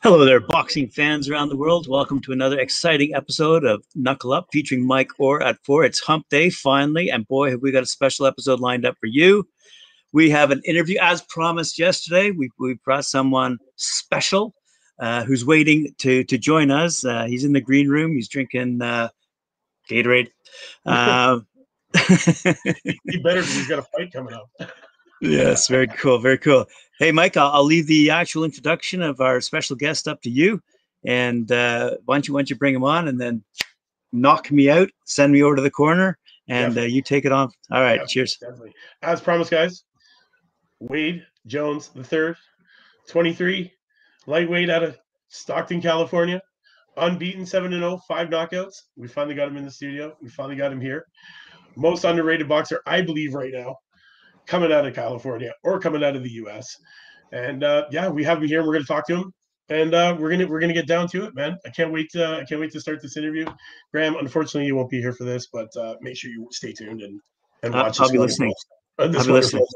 Hello there, boxing fans around the world. Welcome to another exciting episode of Knuckle Up featuring Mike Orr at four. It's hump day finally, and boy, have we got a special episode lined up for you. We have an interview as promised yesterday. We, we brought someone special uh, who's waiting to, to join us. Uh, he's in the green room, he's drinking uh, Gatorade. Uh, he better because he's got a fight coming up. yes, very cool, very cool. Hey, Mike, I'll, I'll, leave the actual introduction of our special guest up to you. And uh, why don't you why don't you bring him on and then knock me out, send me over to the corner, and uh, you take it on. All right, definitely, cheers. Definitely. As promised, guys, Wade Jones the third, 23, lightweight out of Stockton, California, unbeaten 7 0, five knockouts. We finally got him in the studio. We finally got him here. Most underrated boxer, I believe, right now coming out of California or coming out of the U.S. And uh, yeah, we have him here. And we're going to talk to him, and uh, we're gonna we're gonna get down to it, man. I can't wait. To, I can't wait to start this interview. Graham, unfortunately, you won't be here for this, but uh, make sure you stay tuned and and watch. I'll, I'll be listening. I'll be listening.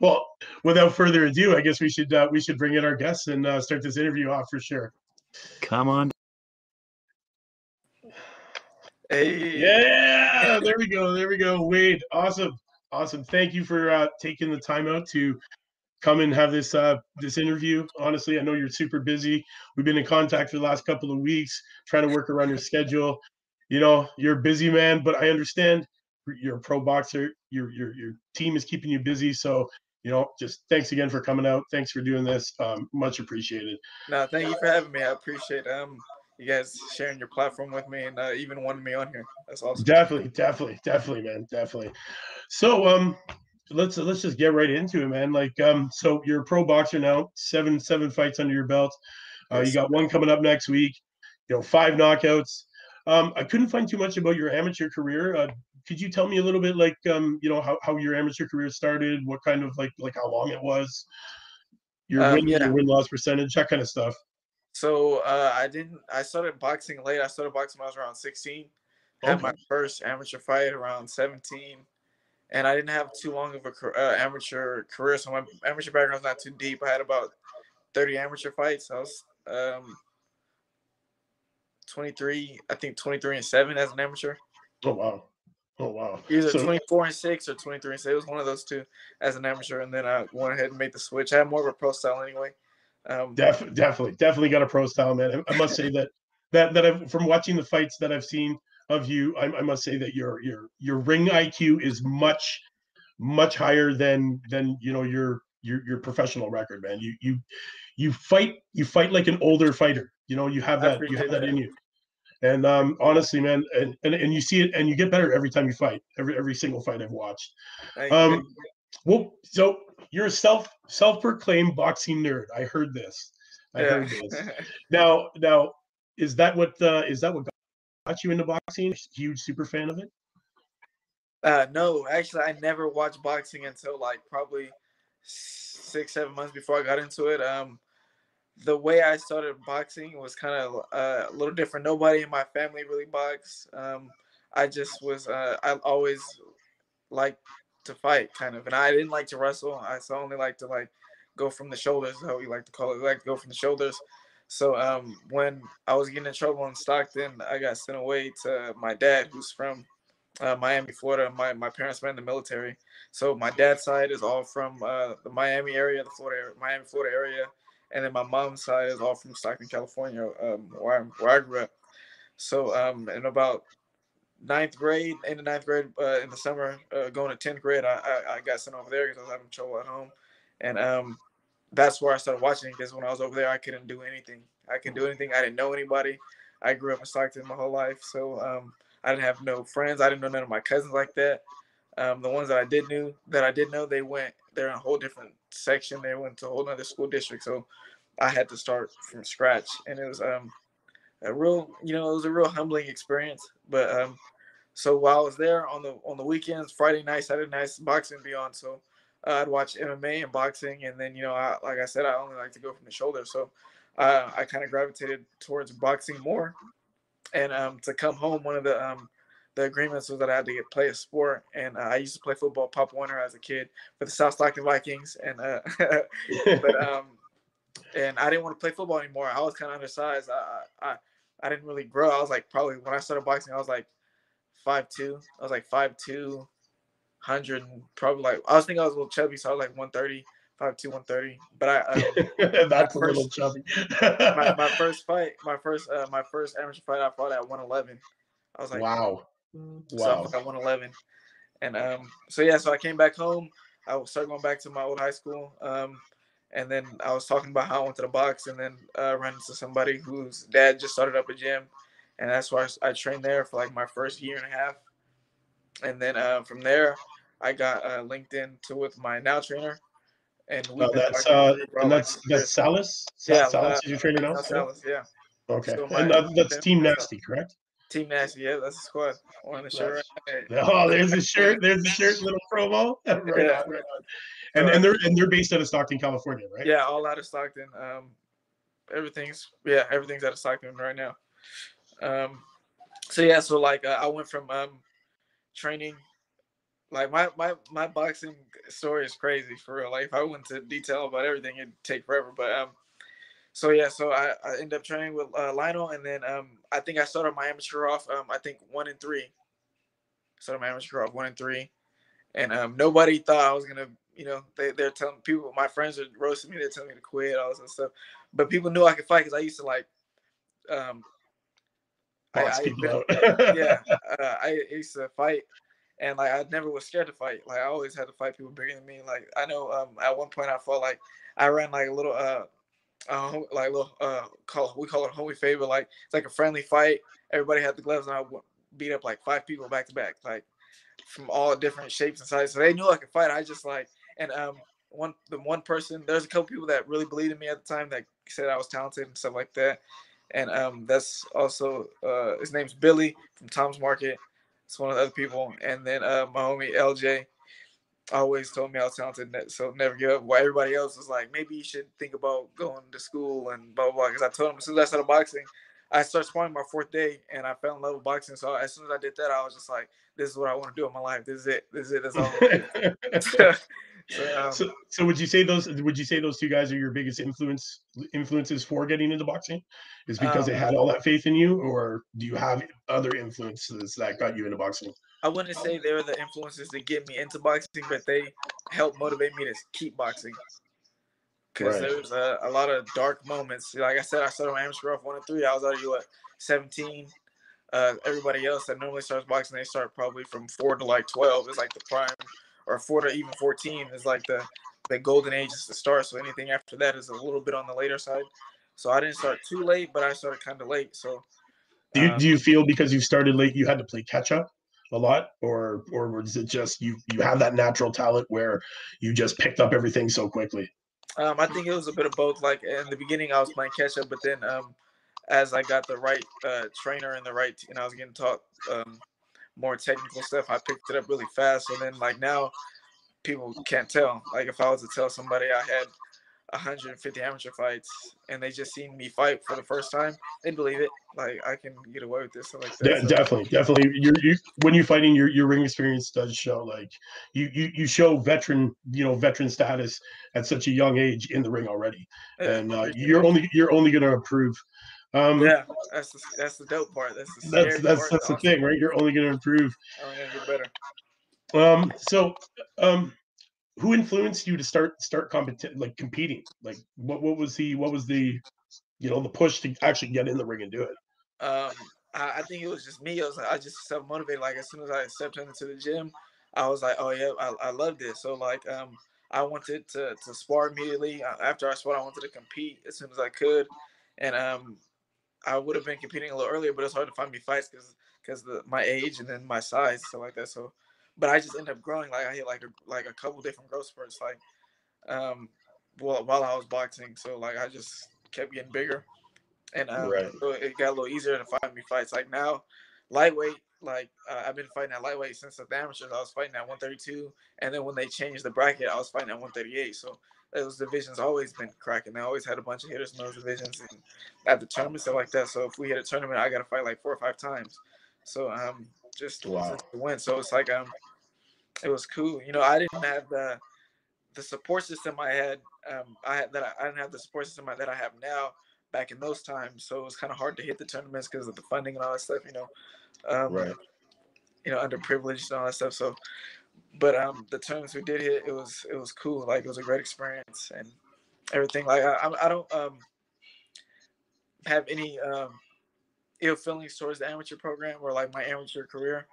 well, without further ado, I guess we should uh, we should bring in our guests and uh, start this interview off for sure. Come on. Hey. Yeah, there we go. There we go. Wade, awesome. Awesome. Thank you for uh, taking the time out to come and have this uh, this interview. Honestly, I know you're super busy. We've been in contact for the last couple of weeks, trying to work around your schedule. You know, you're a busy man, but I understand you're a pro boxer. Your your your team is keeping you busy, so you know, just thanks again for coming out. Thanks for doing this. Um, much appreciated. No, thank you for having me. I appreciate um you guys sharing your platform with me and uh, even wanting me on here. That's awesome. Definitely, definitely, definitely, man, definitely. So, um, let's let's just get right into it, man. Like, um, so you're a pro boxer now, seven seven fights under your belt. Uh, you got one coming up next week. You know, five knockouts. Um, I couldn't find too much about your amateur career. Uh, could you tell me a little bit, like, um, you know, how, how your amateur career started? What kind of like like how long it was? Your um, win, yeah. your win loss percentage, that kind of stuff. So uh, I didn't. I started boxing late. I started boxing when I was around 16. Had my first amateur fight around 17, and I didn't have too long of a uh, amateur career. So my amateur background's not too deep. I had about 30 amateur fights. I was um, 23. I think 23 and seven as an amateur. Oh wow. Oh wow. Either so, 24 and six or 23 and six. It was one of those two as an amateur, and then I went ahead and made the switch. I had more of a pro style anyway. Um, Def- definitely, definitely got a pro style, man. I, I must say that that that I've from watching the fights that I've seen of you, I, I, must say that your your your ring IQ is much much higher than than you know your your your professional record, man. You you you fight you fight like an older fighter. You know you have that you have that, in you. And um, honestly, man, and, and and you see it, and you get better every time you fight. Every every single fight I've watched. Um, well, so you're a self self proclaimed boxing nerd. I heard this. I yeah. heard this. now, now, is that what uh, is that what got you into boxing? Huge super fan of it. Uh, no, actually, I never watched boxing until like probably six, seven months before I got into it. Um, the way I started boxing was kind of uh, a little different. Nobody in my family really boxed. Um, I just was. Uh, I always liked to fight, kind of. And I didn't like to wrestle. I only like to like go from the shoulders, how we like to call it. Like to go from the shoulders. So um, when I was getting in trouble in Stockton, I got sent away to my dad, who's from uh, Miami, Florida. My my parents were in the military, so my dad's side is all from uh, the Miami area, the Florida, Miami, Florida area, and then my mom's side is all from Stockton, California, um, where, I, where I grew up. So um, in about ninth grade, in the ninth grade, uh, in the summer, uh, going to 10th grade, I, I, I got sent over there because I was having trouble at home. And um, that's where I started watching because when I was over there, I couldn't do anything. I couldn't do anything. I didn't know anybody. I grew up in Stockton my whole life. So um, I didn't have no friends. I didn't know none of my cousins like that. Um, the ones that I did knew that I did know, they went, they're in a whole different section. They went to a whole other school district. So I had to start from scratch. And it was um, a real, you know, it was a real humbling experience. But um, so while I was there on the on the weekends, Friday night, Saturday nights, boxing beyond. So uh, I'd watch MMA and boxing, and then you know, I, like I said, I only like to go from the shoulder. So uh, I kind of gravitated towards boxing more. And um, to come home, one of the um, the agreements was that I had to get play a sport, and uh, I used to play football, Pop Warner, as a kid for the South Stockton Vikings, and uh, but um, and I didn't want to play football anymore. I was kind of undersized. I, I I didn't really grow. I was like probably when I started boxing, I was like five two. I was like five two, hundred, probably like I was thinking I was a little chubby, so I was like 130, 5'2", 130. But I uh, that's a first, little chubby. my, my first fight, my first uh, my first amateur fight, I fought at 111. I was like, wow, so wow, I at 111. And um, so yeah, so I came back home. I started going back to my old high school. Um, and then I was talking about how I went to the box, and then uh, ran into somebody whose dad just started up a gym, and that's why I, I trained there for like my first year and a half. And then uh, from there, I got uh, linked into with my now trainer, and we. Oh, that's uh, and that's that's Salas. Yeah, Salas uh, is your trainer now. Salas, yeah. Okay, so and uh, that's Team Nasty, correct? Team Nasty, yeah, that's the squad. On the shirt. Oh, there's the shirt. There's the shirt. Little promo. right on, right on. And and they're and they're based out of Stockton, California, right? Yeah, all out of Stockton. Um, everything's yeah, everything's out of Stockton right now. Um, so yeah, so like uh, I went from um training, like my my my boxing story is crazy for real. Like if I went to detail about everything, it'd take forever. But um, so yeah, so I, I ended up training with uh, Lionel, and then um, I think I started my amateur off um, I think one and three. Started my amateur off one and three, and um, nobody thought I was gonna, you know, they they're telling people, my friends are roasting me, they're telling me to quit, all this stuff, but people knew I could fight because I used to like, um, I, I, yeah, uh, I used to fight, and like I never was scared to fight. Like I always had to fight people bigger than me. Like I know um, at one point I felt like I ran like a little uh uh, like little uh, call we call it homie favor. Like it's like a friendly fight. Everybody had the gloves, and I beat up like five people back to back, like from all different shapes and sizes. So they knew I could fight. I just like and um one the one person. There's a couple people that really believed in me at the time that said I was talented and stuff like that. And um that's also uh his name's Billy from Tom's Market. It's one of the other people. And then uh my homie LJ always told me I was talented, so never give up. While everybody else was like, maybe you should think about going to school and blah blah. blah. Because I told him as soon as I started boxing, I started sparring my fourth day, and I fell in love with boxing. So as soon as I did that, I was just like, this is what I want to do in my life. This is it. This is it. That's all. so, um, so, so, would you say those? Would you say those two guys are your biggest influence influences for getting into boxing? Is because um, they had all that faith in you, or do you have other influences that got you into boxing? I wouldn't say they were the influences that get me into boxing, but they helped motivate me to keep boxing. Because right. there was a, a, lot of dark moments. Like I said, I started my amateur off one and three. I was already what 17. Uh, everybody else that normally starts boxing, they start probably from four to like 12 is like the prime, or four to even 14 is like the the golden age is the start. So anything after that is a little bit on the later side. So I didn't start too late, but I started kind of late. So do you, um, do you feel because you started late, you had to play catch up? a lot or or was it just you you have that natural talent where you just picked up everything so quickly um, i think it was a bit of both like in the beginning i was playing catch up but then um, as i got the right uh, trainer and the right and i was getting taught um, more technical stuff i picked it up really fast and then like now people can't tell like if i was to tell somebody i had 150 amateur fights and they just seen me fight for the first time, they believe it. Like I can get away with this. Like that. De- so. Definitely, definitely. You're, you when you're fighting, your your ring experience does show. Like you you you show veteran, you know, veteran status at such a young age in the ring already, and uh, you're only you're only going to improve. Um, yeah, that's the, that's the dope part. That's the that's that's, that's the thing, right? You're only going to improve. I'm going to get better. Um. So, um who influenced you to start start competi- like competing? Like what what was the what was the you know the push to actually get in the ring and do it? Um, I, I think it was just me. I was like, I just self motivated. Like as soon as I stepped into the gym, I was like, oh yeah, I, I love this. So like um, I wanted to to spar immediately. Uh, after I sparred, I wanted to compete as soon as I could, and um, I would have been competing a little earlier, but it's hard to find me fights because because my age and then my size, stuff like that. So but I just end up growing. Like I hit like a like a couple different growth spurts, like um, while while I was boxing. So like I just kept getting bigger, and um, right. it got a little easier to find me fights. Like now, lightweight. Like uh, I've been fighting at lightweight since the amateurs. I was fighting at 132, and then when they changed the bracket, I was fighting at 138. So those divisions always been cracking. They always had a bunch of hitters in those divisions, and at the tournament stuff like that. So if we hit a tournament, I got to fight like four or five times. So um, just wow. to win. So it's like um, it was cool. You know, I didn't have the the support system I had, um, I had that I, I didn't have the support system that I have now back in those times. So it was kind of hard to hit the tournaments because of the funding and all that stuff. You know, um, Right. you know, underprivileged and all that stuff. So, but um, the tournaments we did hit, it was it was cool. Like it was a great experience and everything. Like I I don't um have any um ill feelings towards the amateur program or like my amateur career.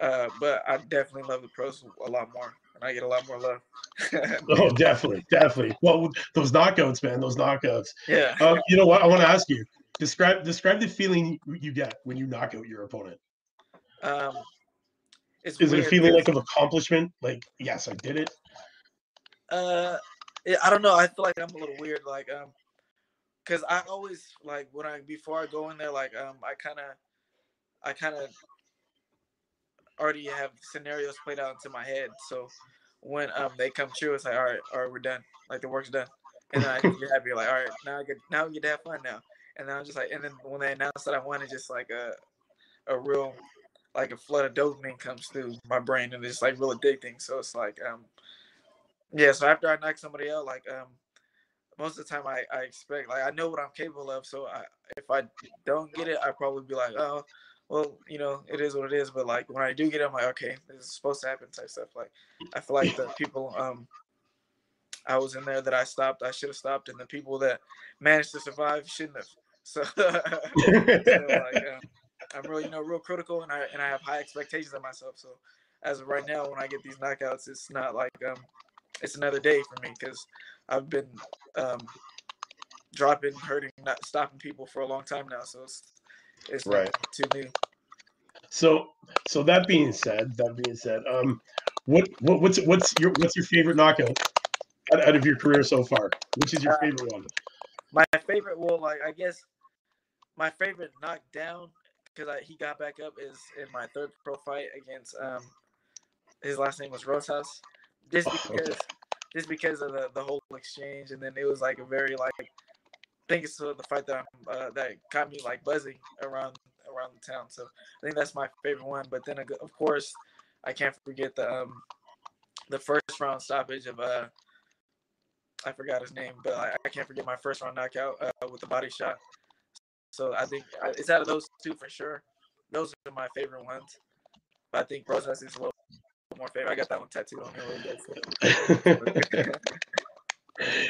Uh, but I definitely love the pros a lot more, and I get a lot more love. Oh, definitely, definitely. Well, those knockouts, man, those knockouts. yeah. Um, you know what? I want to ask you. Describe describe the feeling you get when you knock out your opponent. Um, it's Is it a feeling like of accomplishment? Like, yes, I did it. Uh, yeah, I don't know. I feel like I'm a little weird, like um, cause I always like when I before I go in there, like um, I kind of, I kind of already have scenarios played out into my head. So when um they come true, it's like all right, all right, we're done. Like the work's done, and then I get happy, like all right, now I get now we get to have fun now. And then I'm just like, and then when they announce that I won, it's just like a, a real, like a flood of dopamine comes through my brain, and it's like real addicting. So it's like um, yeah. So after I knock somebody out, like um, most of the time I, I expect like I know what I'm capable of. So I, if I don't get it, I probably be like, oh, well, you know, it is what it is. But like when I do get it, I'm like, okay, this is supposed to happen type stuff. Like I feel like the people um I was in there that I stopped, I should have stopped, and the people that managed to survive shouldn't have. So, so like um, I'm really, you know, real critical, and I and I have high expectations of myself. So as of right now, when I get these knockouts, it's not like um, it's another day for me because I've been um, dropping, hurting, not stopping people for a long time now. So it's it's Right. too new. So, so that being said, that being said, um, what, what what's what's your what's your favorite knockout out, out of your career so far? Which is your Uh, favorite one? My favorite, well, like I guess my favorite knockdown because he got back up is in my third pro fight against um his last name was Rosas. Just Oh, okay. because, just because of the, the whole exchange, and then it was like a very like I think it's the fight that uh, that got me like buzzing around around the town. So I think that's my favorite one. But then of course I can't forget the um the first round stoppage of uh I forgot his name, but I, I can't forget my first round knockout uh, with the body shot. So I think uh, it's out of those two for sure. Those are my favorite ones. But I think Rosas is a little more favorite. I got that one tattooed on me a little bit.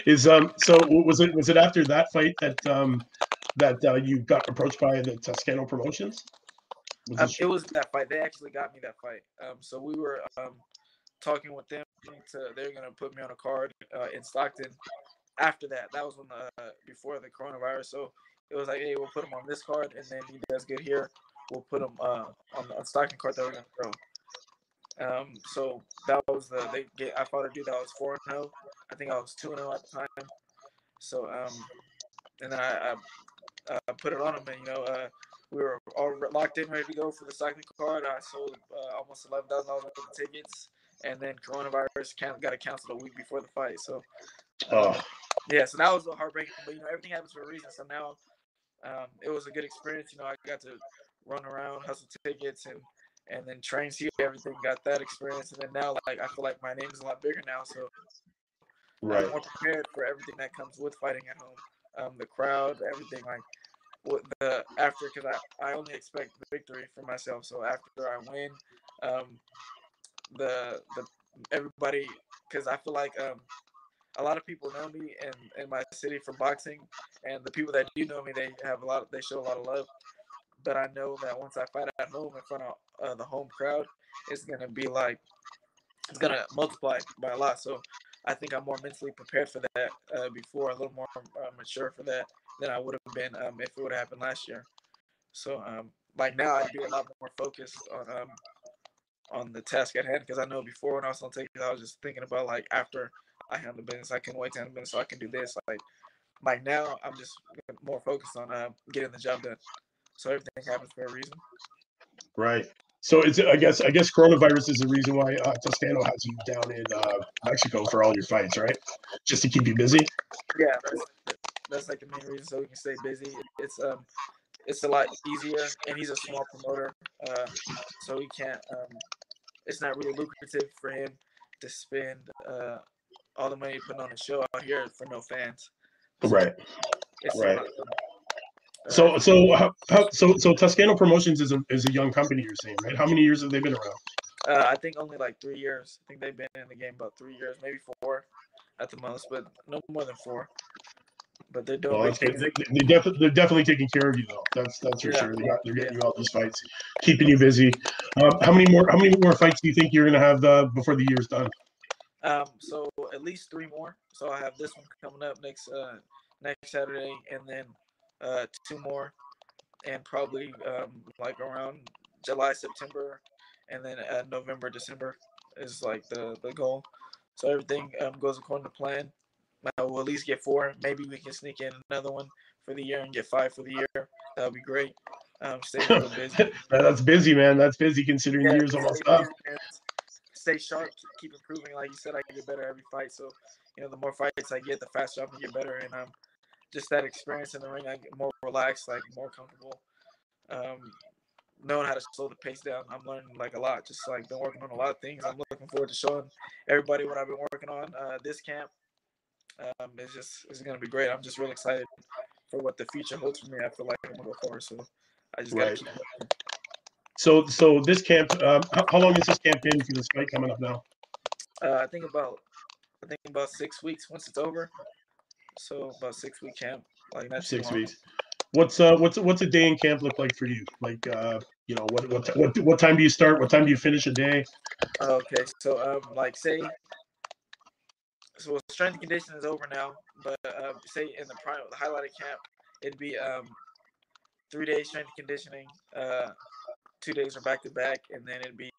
Is um so was it was it after that fight that um that uh, you got approached by the Toscano Promotions? Was Um, it- was that fight. They actually got me that fight. Um, so we were um, talking with them to they're gonna put me on a card uh, in Stockton. After that, that was when the before the coronavirus. So it was like, hey, we'll put him on this card, and then he does good here. We'll put him uh, on the Stockton card that we're gonna throw. Um, so that was the they get. I fought a dude that was four and zero. I think I was two and zero at the time. So um, and then I, I uh, put it on him, and you know, uh, we were all locked in, ready to go for the Stockton card. I sold uh, almost eleven thousand dollars worth of tickets, and then coronavirus can- got canceled a week before the fight. So oh, yeah, so that was a heartbreaking. But you know, everything happens for a reason. So now, um, it was a good experience. You know, I got to run around, hustle tickets, and and then train, see everything. Got that experience, and then now, like I feel like my name is a lot bigger now. So right. I'm more prepared for everything that comes with fighting at home. Um, the crowd, everything like what the after because I, I only expect the victory for myself. So after I win, um, the the everybody because I feel like um a lot of people know me in, in my city for boxing, and the people that do know me, they have a lot. They show a lot of love. But I know that once I fight at home in front of uh, the home crowd, it's gonna be like it's gonna multiply by a lot. So I think I'm more mentally prepared for that uh, before, a little more uh, mature for that than I would have been um, if it would have happened last year. So um, like now, I'd be a lot more focused on um, on the task at hand because I know before when I was on take, I was just thinking about like after I handle business, I can wait to handle business so I can do this. Like like now, I'm just more focused on uh, getting the job done. So everything happens for a reason. Right. So it's I guess I guess coronavirus is the reason why uh, Toscano has you down in uh, Mexico for all your fights, right? Just to keep you busy. Yeah, that's, that's like the main reason so we can stay busy. It's um, it's a lot easier, and he's a small promoter, uh, so he can't. Um, it's not really lucrative for him to spend uh, all the money putting on a show out here for no fans. Right. Right. uh, So so how, how, so so Toscano Promotions is a is a young company. You're saying, right? How many years have they been around? Uh, I think only like three years. I think they've been in the game about three years, maybe four at the most, but no more than four. But they're doing Well, big that's good. things. They, they definitely they're definitely taking care of you though. That's that's for Yeah. sure. They got, they're getting you all these fights, keeping you busy. Um, how many more how many more fights do you think you're gonna have uh, before the year's done? Um, so at least three more. So I have this one coming up next uh next Saturday, and then uh two more, and probably um like around July September, and then uh, November December is like the the goal. So everything um goes according to plan. Uh, we'll at least get four. Maybe we can sneak in another one for the year and get five for the year. That would be great. Um, stay busy. That's busy, man. That's busy considering Yeah, years almost up. and Stay sharp, keep improving. Like you said, I get better every fight. So, you know, the more fights I get, the faster I'm gonna get better. And um, just that experience in the ring, I get more relaxed, like more comfortable. Um, knowing how to slow the pace down, I'm learning like a lot. Just like been working on a lot of things. I'm looking forward to showing everybody what I've been working on. Uh, this camp, um, it's just it's gonna be great. I'm just really excited for what the future holds for me. I feel like I'm gonna go forward. So, I just gotta keep. working. So so this camp, um, how, how long is this camp been for this fight coming up now? Uh, I think about I think about six weeks once it's over. So about six week camp, like that's Six weeks. What's uh what's what's a day in camp look like for you? Like uh you know what what what what time do you start? What time do you finish a day? Okay, so um, like say, so strength and conditioning is over now, but uh, say in the prime the highlighted camp, it'd be um, three days strength and conditioning, uh, two days are back to back, and then it'd be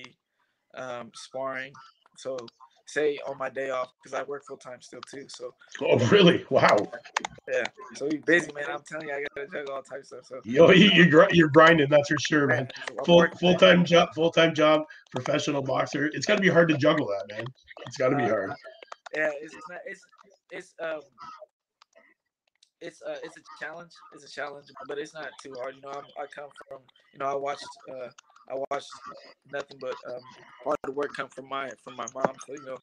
um, sparring. So say on my day off because I work full time still too. So Oh really? Wow. yeah, so we busy man. I'm telling you, I gotta juggle all types of stuff. So Yo, you, you're you're grinding. That's for sure, man. Full full time job, full time job, professional boxer. It's got to be hard to juggle that, man. It's got to be Uh, hard. yeah, it's not. It's it's um. It's uh, it's a challenge. It's a challenge, but it's not too hard. You know, I'm, I come from. You know, I watched. Uh, I watched nothing but um, hard work come from my from my mom. So you know,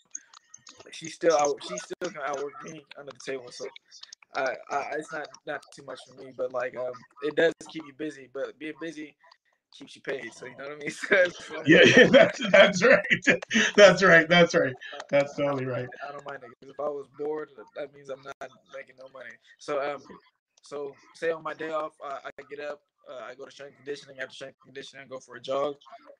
she still out. She still can outwork me under the table. So, I, I it's not not too much for me, but like um, it does keep you busy. But being busy keeps you paid. So you know what I mean. So like- Yeah, yeah, that's that's right. That's right. That's right. That's totally right. I don't mind it. If I was bored, that means I'm not making no money. So um, so say on my day off, uh, I get up, uh, I go to strength conditioning. After strength conditioning, I go for a jog.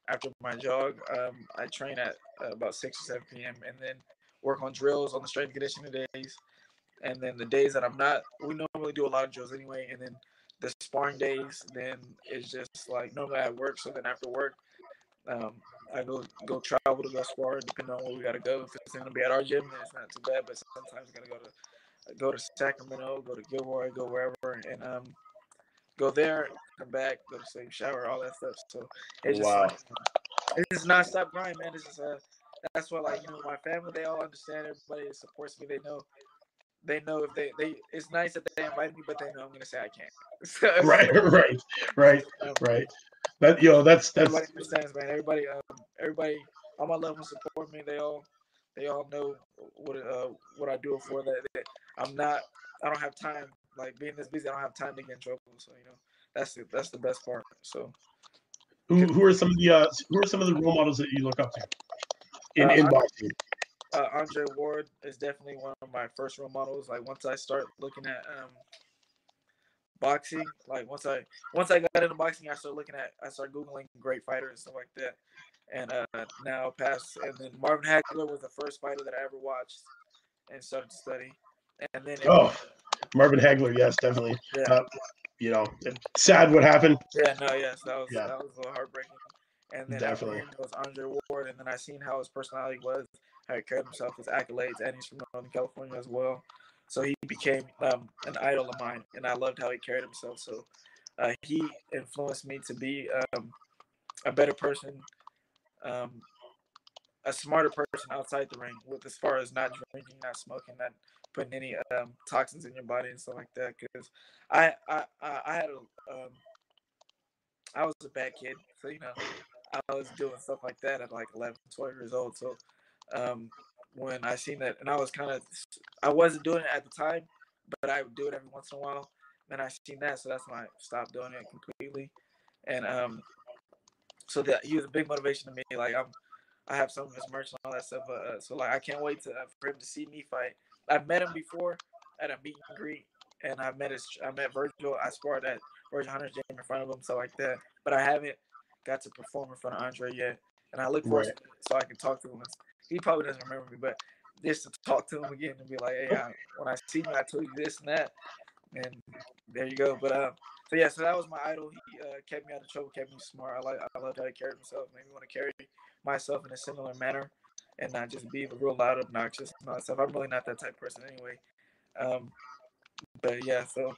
After my jog, um, I train at uh, about six or seven p.m. and then work on drills on the strength conditioning days. And then the days that I'm not, we normally do a lot of drills anyway. And then the sparring days, then it's just like normally I work. So then after work, um, I go go travel to go spar, depending on where we gotta go. If it's gonna be at our gym, then it's not too bad. But sometimes I gotta go to go to Sacramento, go to Gilroy, go wherever, and um, go there, come back, go to sleep, shower, all that stuff. So it's just Wow. like, it's just nonstop grind, man. It's just uh, that's why like you know my family, they all understand. Everybody supports me, they know. They know if they, they it's nice that they invite me, but they know I'm gonna say I can't. So, Right, right, right, um, right. That yo, that's that's everybody understands, man. Everybody, um, everybody, all my loved ones support me. They all, they all know what uh what I do it for. That, that I'm not, I don't have time. Like being this busy, I don't have time to get in trouble. So you know, that's the that's the best part. So who, who are some of the uh, who are some of the role models that you look up to in Uh, in I- boxing? Uh, Andre Ward is definitely one of my first role models. Like once I start looking at um boxing, like once I once I got into boxing, I started looking at I started googling great fighters and stuff like that. And uh, now past and then Marvin Hagler was the first fighter that I ever watched and started to study. And then Oh, Marvin Hagler, yes, definitely. yeah, Uh, you know, sad what happened. yeah, no, yes, that was Yeah. that was a little heartbreaking. And then Definitely. it was Andre Ward, and then I seen how his personality was, he carried himself, his accolades, and he's from Northern California as well. So he became um, an idol of mine, and I loved how he carried himself. So uh, he influenced me to be um, a better person, um, a smarter person outside the ring, with as far as not drinking, not smoking, not putting any um, toxins in your body and stuff like that. Because I, I, I I had a, um, I was a bad kid, so you know, I was doing stuff like that at like 11, 12 years old. So, um, when I seen that, and I was kind of, I wasn't doing it at the time, but I would do it every once in a while. And I seen that, so that's when I stopped doing it completely. And um, so that he was a big motivation to me. Like I'm, I have some of his merch and all that stuff. Uh, so like I can't wait to uh, for him to see me fight. I've met him before at a meet and greet, and I met his, I met Virgil. I sparred at Virgil Hunter's gym in front of him, so like that. But I haven't got to perform in front of Andre yet, and I look forward Right. to it so I can talk to him. He probably doesn't remember me, but just to talk to him again and be like, hey, I, when I see you, I told you this and that, and there you go. But um, so yeah, so that was my idol. He uh, kept me out of trouble, kept me smart. I like, I loved how he carried himself. Made me want to carry myself in a similar manner, and not just be real loud, obnoxious and all that stuff. I'm really not that type of person anyway. Um, but yeah, so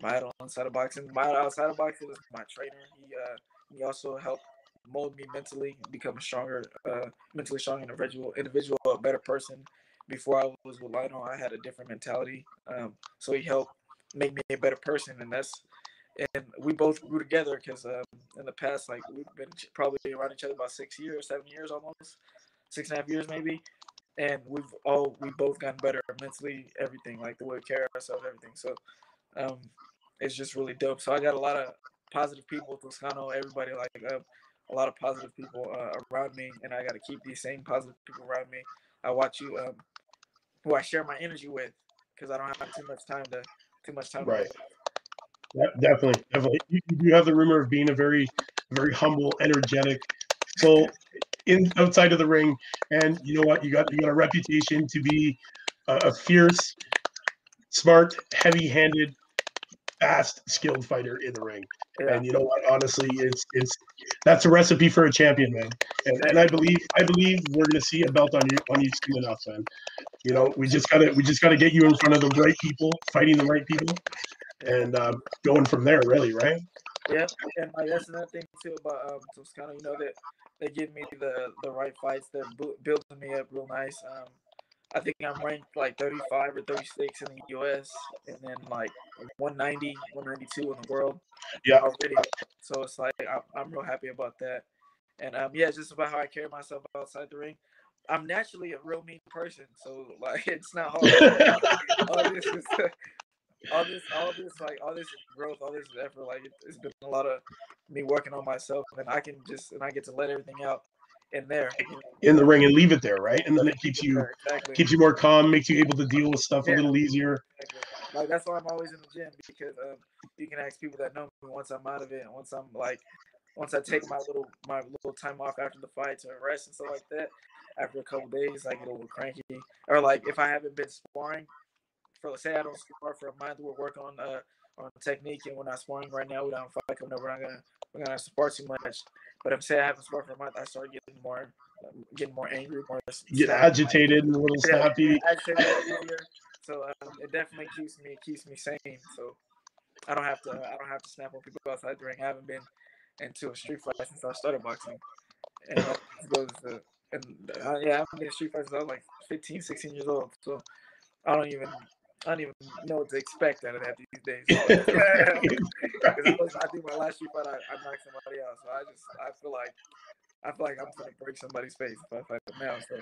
my idol inside of boxing, my idol outside of boxing was my trainer. He uh, he also helped mold me mentally, become a stronger, uh, mentally strong individual, individual, a better person. Before I was with Lionel, I had a different mentality. Um, so he helped make me a better person, and that's and we both grew together because um, in the past, like we've been probably around each other about six years, seven years almost, six and a half years maybe, and we've all we both gotten better mentally, everything like the way we carry ourselves, everything. So um, it's just really dope. So I got a lot of positive people, with Toscano, everybody like uh, a lot of positive people uh, around me, and I got to keep these same positive people around me. I watch you, um, who I share my energy with, because I don't have too much time to too much time. Right. Yeah, definitely, definitely. You, you have the rumor of being a very, very humble, energetic soul in outside of the ring, and you know what? You got you got a reputation to be a, a fierce, smart, heavy-handed, fast, skilled fighter in the ring. Yeah. And you know what? Honestly, it's it's that's a recipe for a champion, man. And, and I believe I believe we're gonna see a belt on you on you soon enough, man. You know, we just gotta we just gotta get you in front of the right people, fighting the right people, and uh, going from there. Really, right? Yeah, and like that's another thing too about um Toscano. You know that they give me the the right fights. They're bu- building me up real nice. Um, I think I'm ranked like 35 or 36 in the U.S. and then like 190, 192 in the world. Yeah. already. So it's like I'm, I'm real happy about that. And um, yeah, it's just about how I carry myself outside the ring. I'm naturally a real mean person, so like it's not hard. all this is all this all this like all this growth all this effort like it, it's been a lot of me working on myself and i can just and i get to let everything out in there you know, in the ring and leave it there, right? And then it keeps you exactly, keeps you more calm, makes you able to deal with stuff a little easier. exactly. Like that's why i'm always in the gym because um, you can ask people that know me once i'm out of it once i'm like once i take my little my little time off after the fight to rest and stuff like that after a couple days i get a little cranky or like if i haven't been sparring for say I don't spar for a month, we're working on uh on technique and we're not sparring right now. We don't fight coming up. We're not gonna we're gonna spar too much. But if say I haven't sparred for a month, I start getting more getting more angry, more Get agitated and a little snappy. agitated a little easier. So um, it definitely keeps me keeps me sane. So I don't have to I don't have to snap on people outside the ring. I haven't been into a street fight since I started boxing. And goes to, and uh, yeah, I've been in street fights since I was like 15, 16 years old. So I don't even I don't even know what to expect out of that these days. I, was- I think my last street fight, I, I knocked somebody out. So I just, I feel like, I feel like I'm gonna break somebody's face if I fight them now. So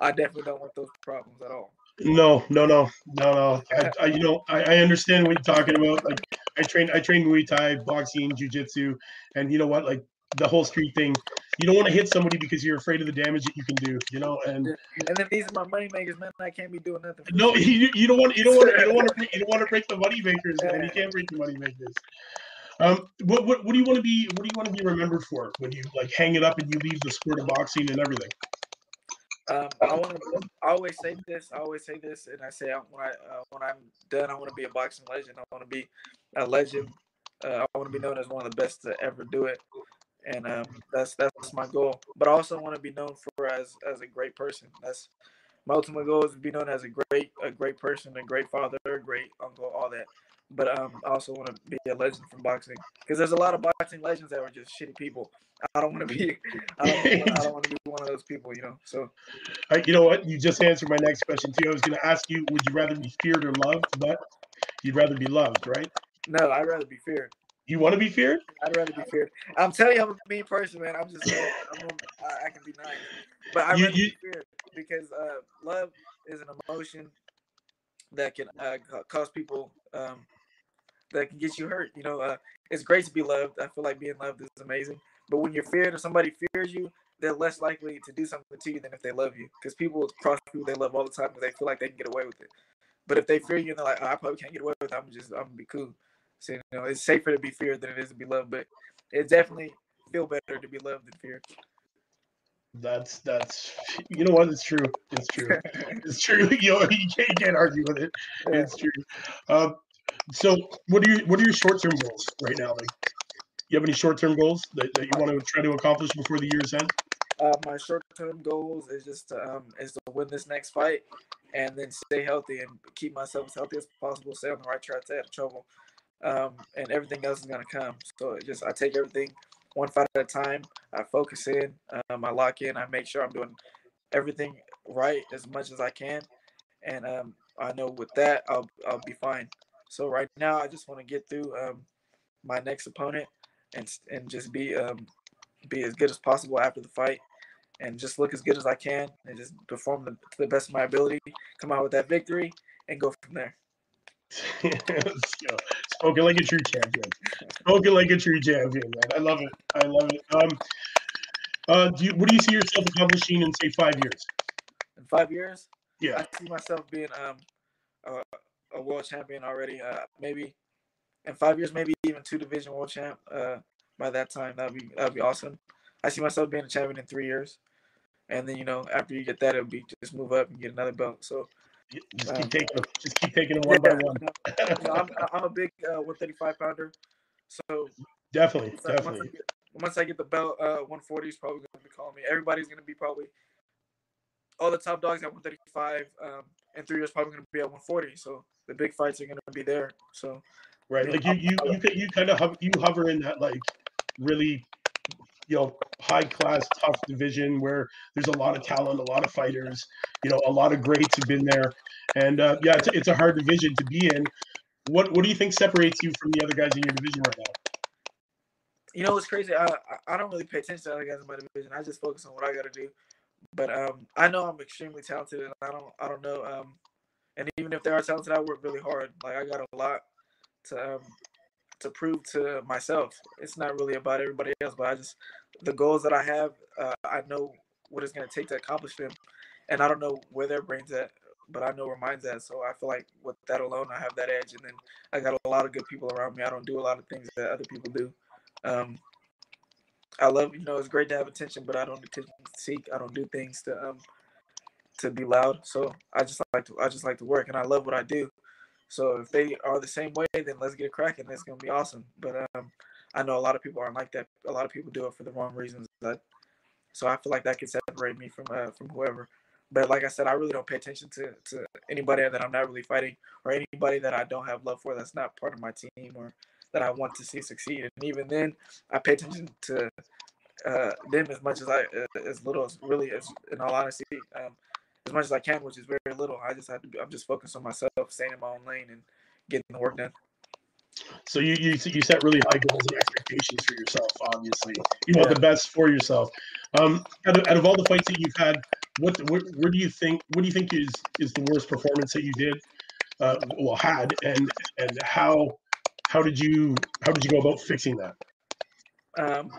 I definitely don't want those problems at all. No, no, no, no, no. I, I you know, I, I understand what you're talking about. Like, I train, I train Muay Thai, boxing, jujitsu, and you know what? Like the whole street thing. You don't want to hit somebody because you're afraid of the damage that you can do. You know, and And then these are my money makers, man. I can't be doing nothing. no, you, you don't want, you don't want, you don't want to, you don't want to break the money makers, man. You can't break the money makers. Um, what, what, what do you want to be? What do you want to be remembered for when you like hang it up and you leave the sport of boxing and everything? Um, I want to. I always say this. I always say this, and I say when I uh, when I'm done, I want to be a boxing legend. I want to be a legend. Uh, I want to be known as one of the best to ever do it, and um, that's that's my goal. But I also want to be known for as as a great person. That's my ultimate goal is to be known as a great a great person, a great father, a great uncle, all that. But um, I also want to be a legend from boxing because there's a lot of boxing legends that were just shitty people. I don't want to be. I don't, I don't want to be one of those people, you know. So I, you know what? You just answered my next question too. I was going to ask you, would you rather be feared or loved? But you'd rather be loved, right? no, I'd rather be feared. You want to be feared? I'd rather be feared. I'm telling you, I'm a mean person, man. I'm just, I'm I, I can be nice, but I You- rather you- be feared. Because uh, love is an emotion that can uh, cause people um, that can get you hurt. You know, uh, it's great to be loved. I feel like being loved is amazing. But when you're feared or somebody fears you, they're less likely to do something to you than if they love you. Because people cross people they love all the time because they feel like they can get away with it. But if they fear you and they're like, oh, I probably can't get away with it, I'm just I'm gonna be cool. So you know, it's safer to be feared than it is to be loved. But it definitely feel better to be loved than feared. That's that's you know what? It's true. It's true. it's true. You know, you can't, you can't argue with it. It's true. Um, so what are your what are your short term goals right now? Like, you have any short term goals that, that you want to try to accomplish before the year's end? Uh, my short term goals is just to, um, is to win this next fight and then stay healthy and keep myself as healthy as possible, stay on the right track, stay out of trouble, um, and everything else is gonna come. So just I take everything one fight at a time. I focus in, um, I lock in, I make sure I'm doing everything right as much as I can, and um, I know with that I'll I'll be fine. So right now I just want to get through um, my next opponent and and just be um, be as good as possible after the fight and just look as good as I can and just perform the, to the best of my ability, come out with that victory, and go from there. Spoken like a true champion. Spoken like a true champion, man. I love it. I love it. Um, uh, do you, what do you see yourself accomplishing in say five years? In five years? Yeah. I see myself being um a, a world champion already. Uh, maybe in five years, maybe even two division world champ. Uh, by that time, that'd be that'd be awesome. I see myself being a champion in three years, and then you know after you get that, it'll be just move up and get another belt. So just keep um, taking them. Just keep taking them one yeah, by one. I'm, I'm, a big uh, 135 pounder, so definitely, once definitely. I, once, I get, once I get the belt, uh, 140 is probably going to be calling me. Everybody's going to be probably all the top dogs at 135. Um, in three years, probably going to be at 140. So the big fights are going to be there. So right, like you, you, you, you, you kind of hover, you hover in that like really you know high class tough division where there's a lot of talent a lot of fighters you know a lot of greats have been there. And uh, yeah it's, it's a hard division to be in. What what do you think separates you from the other guys in your division right now? You know what's crazy. I i don't really pay attention to other guys in my division. I just focus on what i got to do. But um i know i'm extremely talented and i don't i don't know um and even if they are talented i work really hard. Like i got a lot to um to prove to myself. It's not really about everybody else, but I just the goals that I have, uh, I know what it's going to take to accomplish them, and I don't know where their brains at, but I know where mine's at. So I feel like with that alone, I have that edge, and then I got a lot of good people around me. I don't do a lot of things that other people do. Um, I love, you know, it's great to have attention, but I don't attention seek. I don't do things to um to be loud. So I just like to I just like to work, and I love what I do. So if they are the same way, then let's get cracking. That's gonna be awesome. But um, I know a lot of people aren't like that. A lot of people do it for the wrong reasons. But, so I feel like that can separate me from uh, from whoever. But like I said, I really don't pay attention to, to anybody that I'm not really fighting or anybody that I don't have love for that's not part of my team or that I want to see succeed. And even then, I pay attention to uh, them as much as I, uh, as little as really as, in all honesty, um, as much as I can, which is very little. I just have to. Be, I'm just focused on myself, staying in my own lane, and getting the work done. So you you you set really high goals and expectations for yourself. Obviously, you want yeah. the best for yourself. Um, out of, out of all the fights that you've had, what, what where do you think what do you think is is the worst performance that you did? Uh, well, had and and how how did you how did you go about fixing that? Um,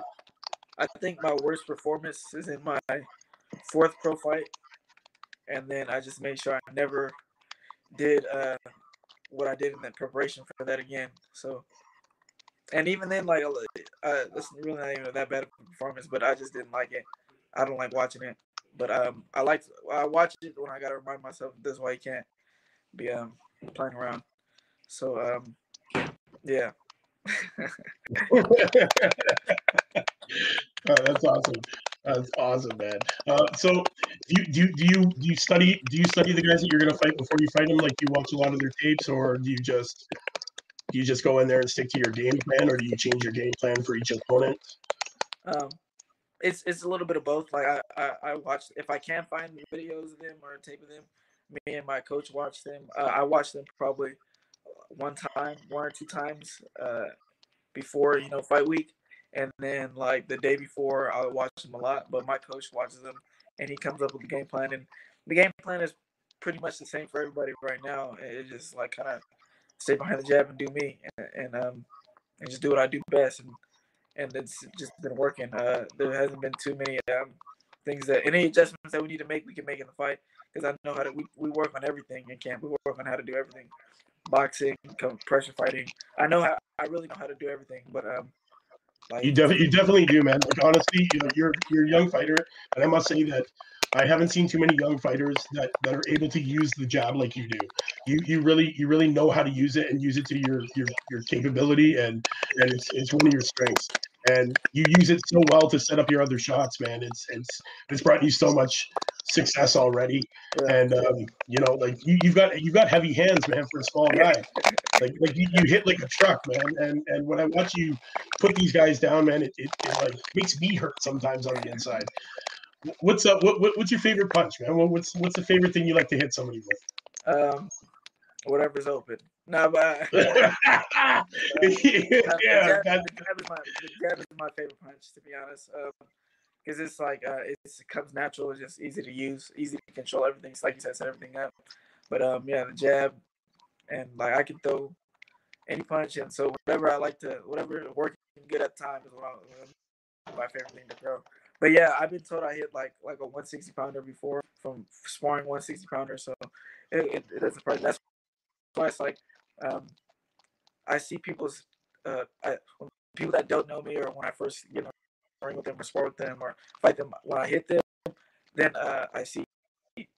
I think my worst performance is in my fourth pro fight and then I just made sure I never did uh, what I did in the preparation for that again. So, and even then, like, uh, it's really not even that bad of a performance, but I just didn't like it. I don't like watching it, but um, I like I watch it when I gotta remind myself this why you can't be um playing around. So um, yeah. oh, that's awesome. That's awesome, man. Uh, so, do you, do you do you do you study do you study the guys that you're gonna fight before you fight them? Like, do you watch a lot of their tapes, or do you just do you just go in there and stick to your game plan, or do you change your game plan for each opponent? Um, it's it's a little bit of both. Like I, I, I watch if I can find videos of them or a tape of them. Me and my coach watch them. Uh, I watch them probably one time, one or two times uh, before you know fight week and then like the day before, I watch them a lot, but my coach watches them and he comes up with the game plan. And the game plan is pretty much the same for everybody right now. It's just like kind of stay behind the jab and do me, and, and um, and just do what I do best, and and it's just been working. Uh, there hasn't been too many um things that any adjustments that we need to make, we can make in the fight because I know how to. We, we work on everything in camp. We work on how to do everything, boxing, pressure fighting. I know how. I really know how to do everything, but um, like, you definitely you definitely do, man. Like honestly, you know, you're you're a young fighter, and I must say that I haven't seen too many young fighters that, that are able to use the jab like you do. You you really you really know how to use it and use it to your your, your capability and and it's, it's one of your strengths. And you use it so well to set up your other shots, man. It's it's it's brought you so much success already. And um, you know, like you, you've got you've got heavy hands, man, for a small guy. Like like you, you hit like a truck, man. And and when I watch you put these guys down, man, it, it, it like makes me hurt sometimes on the inside. What's up? What, what, what's your favorite punch, man? what's what's the favorite thing you like to hit somebody with? Um, whatever's open. No, but uh, yeah, the, jab, the, jab is my, the jab is my favorite punch, to be honest. Because it's like uh, it's, it comes natural. It's just easy to use, easy to control everything. It's like you said, set everything up. But um, yeah, the jab, and like I can throw any punch, and so whatever I like to, whatever working good at time is what I, my favorite thing to throw. But yeah, I've been told I hit like like a 160 pounder before from sparring 160 pounder. So it, it, it doesn't surprise. That's why it's like um, I see people's uh, I, people that don't know me or when I first you know ring with them or spar with them or fight them when I hit them, then uh, I see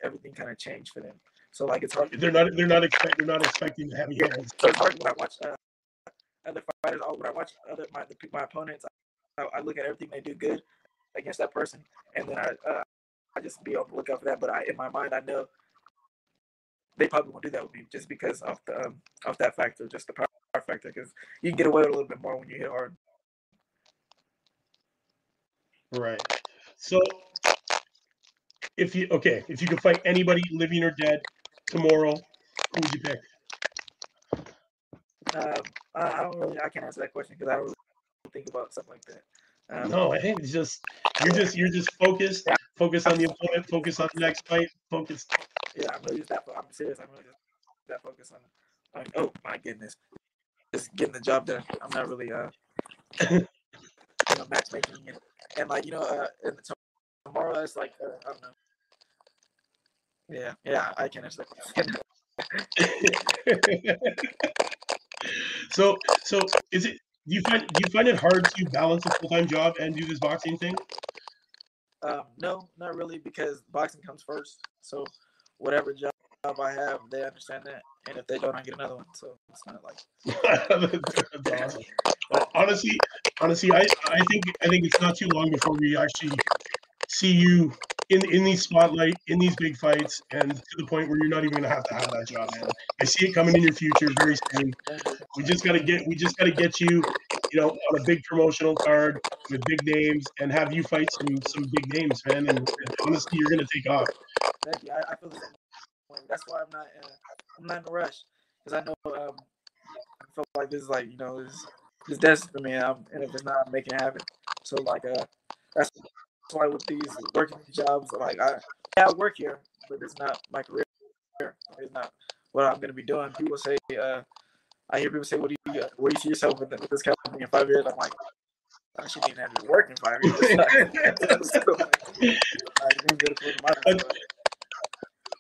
everything kind of change for them. So like it's hard. They're not they're not expect they're not expecting to have you. Yeah, so it's hard when I watch uh, other fighters. When I watch other my the, my opponents, I, I look at everything they do good, against that person, and then I uh, I just be on the lookout for that. But I, in my mind, I know they probably won't do that with me just because of the um, of that factor, just the power factor, because you can get away with a little bit more when you hit hard. Right. So, if you okay, if you could fight anybody, living or dead, tomorrow, who would you pick? Um, I don't really. I can't answer that question because I don't really think about something like that. Um, no, I think it's just you're just you're just focused. Focus on the opponent. Focus on the next fight. Focus. Yeah, I'm really just that. I'm serious. I'm really just that focus on. oh my goodness, just getting the job done. I'm not really uh, know, matchmaking and, and like you know, uh, and tomorrow it's like uh, I don't know. Yeah, yeah, I can answer that so, so is it do you find do you find it hard to balance a full time job and do this boxing thing? Um, no, not really, because boxing comes first. So whatever job I have, they understand that, and if they don't, I get another one. So it's not like. That's awesome. Honestly, honestly, I I think I think it's not too long before we actually see you in in these spotlight, in these big fights, and to the point where you're not even gonna have to have that job, man. I see it coming in your future very soon. We just gotta get we just gotta get you, you know, on a big promotional card with big names and have you fight some some big names, man. And, and honestly, you're gonna take off. Thank you. I, I feel the same. That's why I'm not uh, I'm not in a rush because I know um, I feel like this is like you know this is destined for me, and, and if it's not, I'm making it happen. So like uh, that's why with these working jobs, like I, yeah, I work here, but it's not my career. It's not what I'm going to be doing. People say, uh, I hear people say, "What do you, where do you see yourself with, this company in five years?" I'm like, I shouldn't even have to work in five years.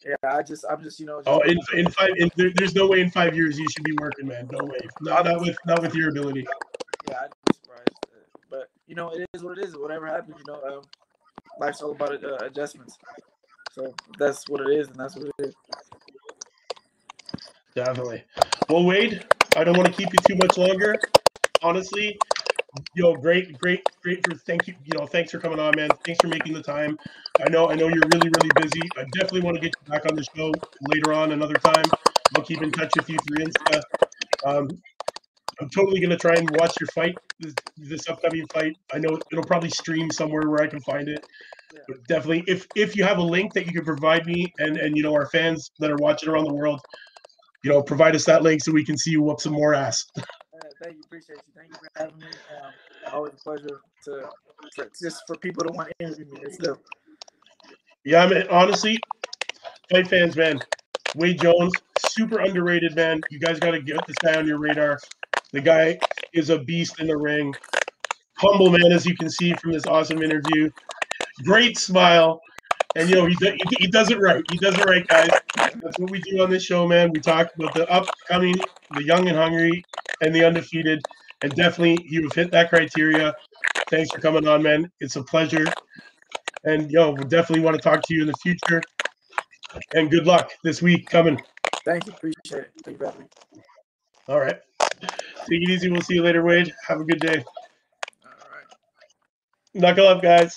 yeah, I just, I'm just, you know. Just oh, in, in five, in, there, there's no way in five years you should be working, man. No way. Not, not with, not with your ability. Yeah, I'd be surprised, but you know, it is what it is. Whatever happens, you know, um, life's all about uh, adjustments. So that's what it is, and that's what it is. Definitely. Well, Wade, I don't want to keep you too much longer. Honestly, yo, great, great, great for thank you. You know, thanks for coming on, man. Thanks for making the time. I know, I know you're really, really busy. I definitely want to get you back on the show later on another time. I'll keep in touch with you through Insta. Um, I'm totally gonna try and watch your fight, this, this upcoming fight. I know it'll probably stream somewhere where I can find it. But definitely, if if you have a link that you can provide me and and you know our fans that are watching around the world, you know, provide us that link so we can see you whoop some more ass. Thank you, appreciate you. Thank you for having me. Um, always a pleasure to for, just for people to want to interview me. It's Yeah, I mean, honestly, fight fans, man. Wade Jones, super underrated, man. You guys got to get this guy on your radar. The guy is a beast in the ring. Humble man, as you can see from this awesome interview. Great smile. And you know he, do, he, he does it right. He does it right, guys. That's what we do on this show, man. We talk about the upcoming, the young and hungry, and the undefeated. And definitely, you've hit that criteria. Thanks for coming on, man. It's a pleasure. And yo, we definitely want to talk to you in the future. And good luck this week coming. Thank you. Appreciate it. Thank you for having me. All right. Take it easy. We'll see you later, Wade. Have a good day. All right. Knuckle up, guys.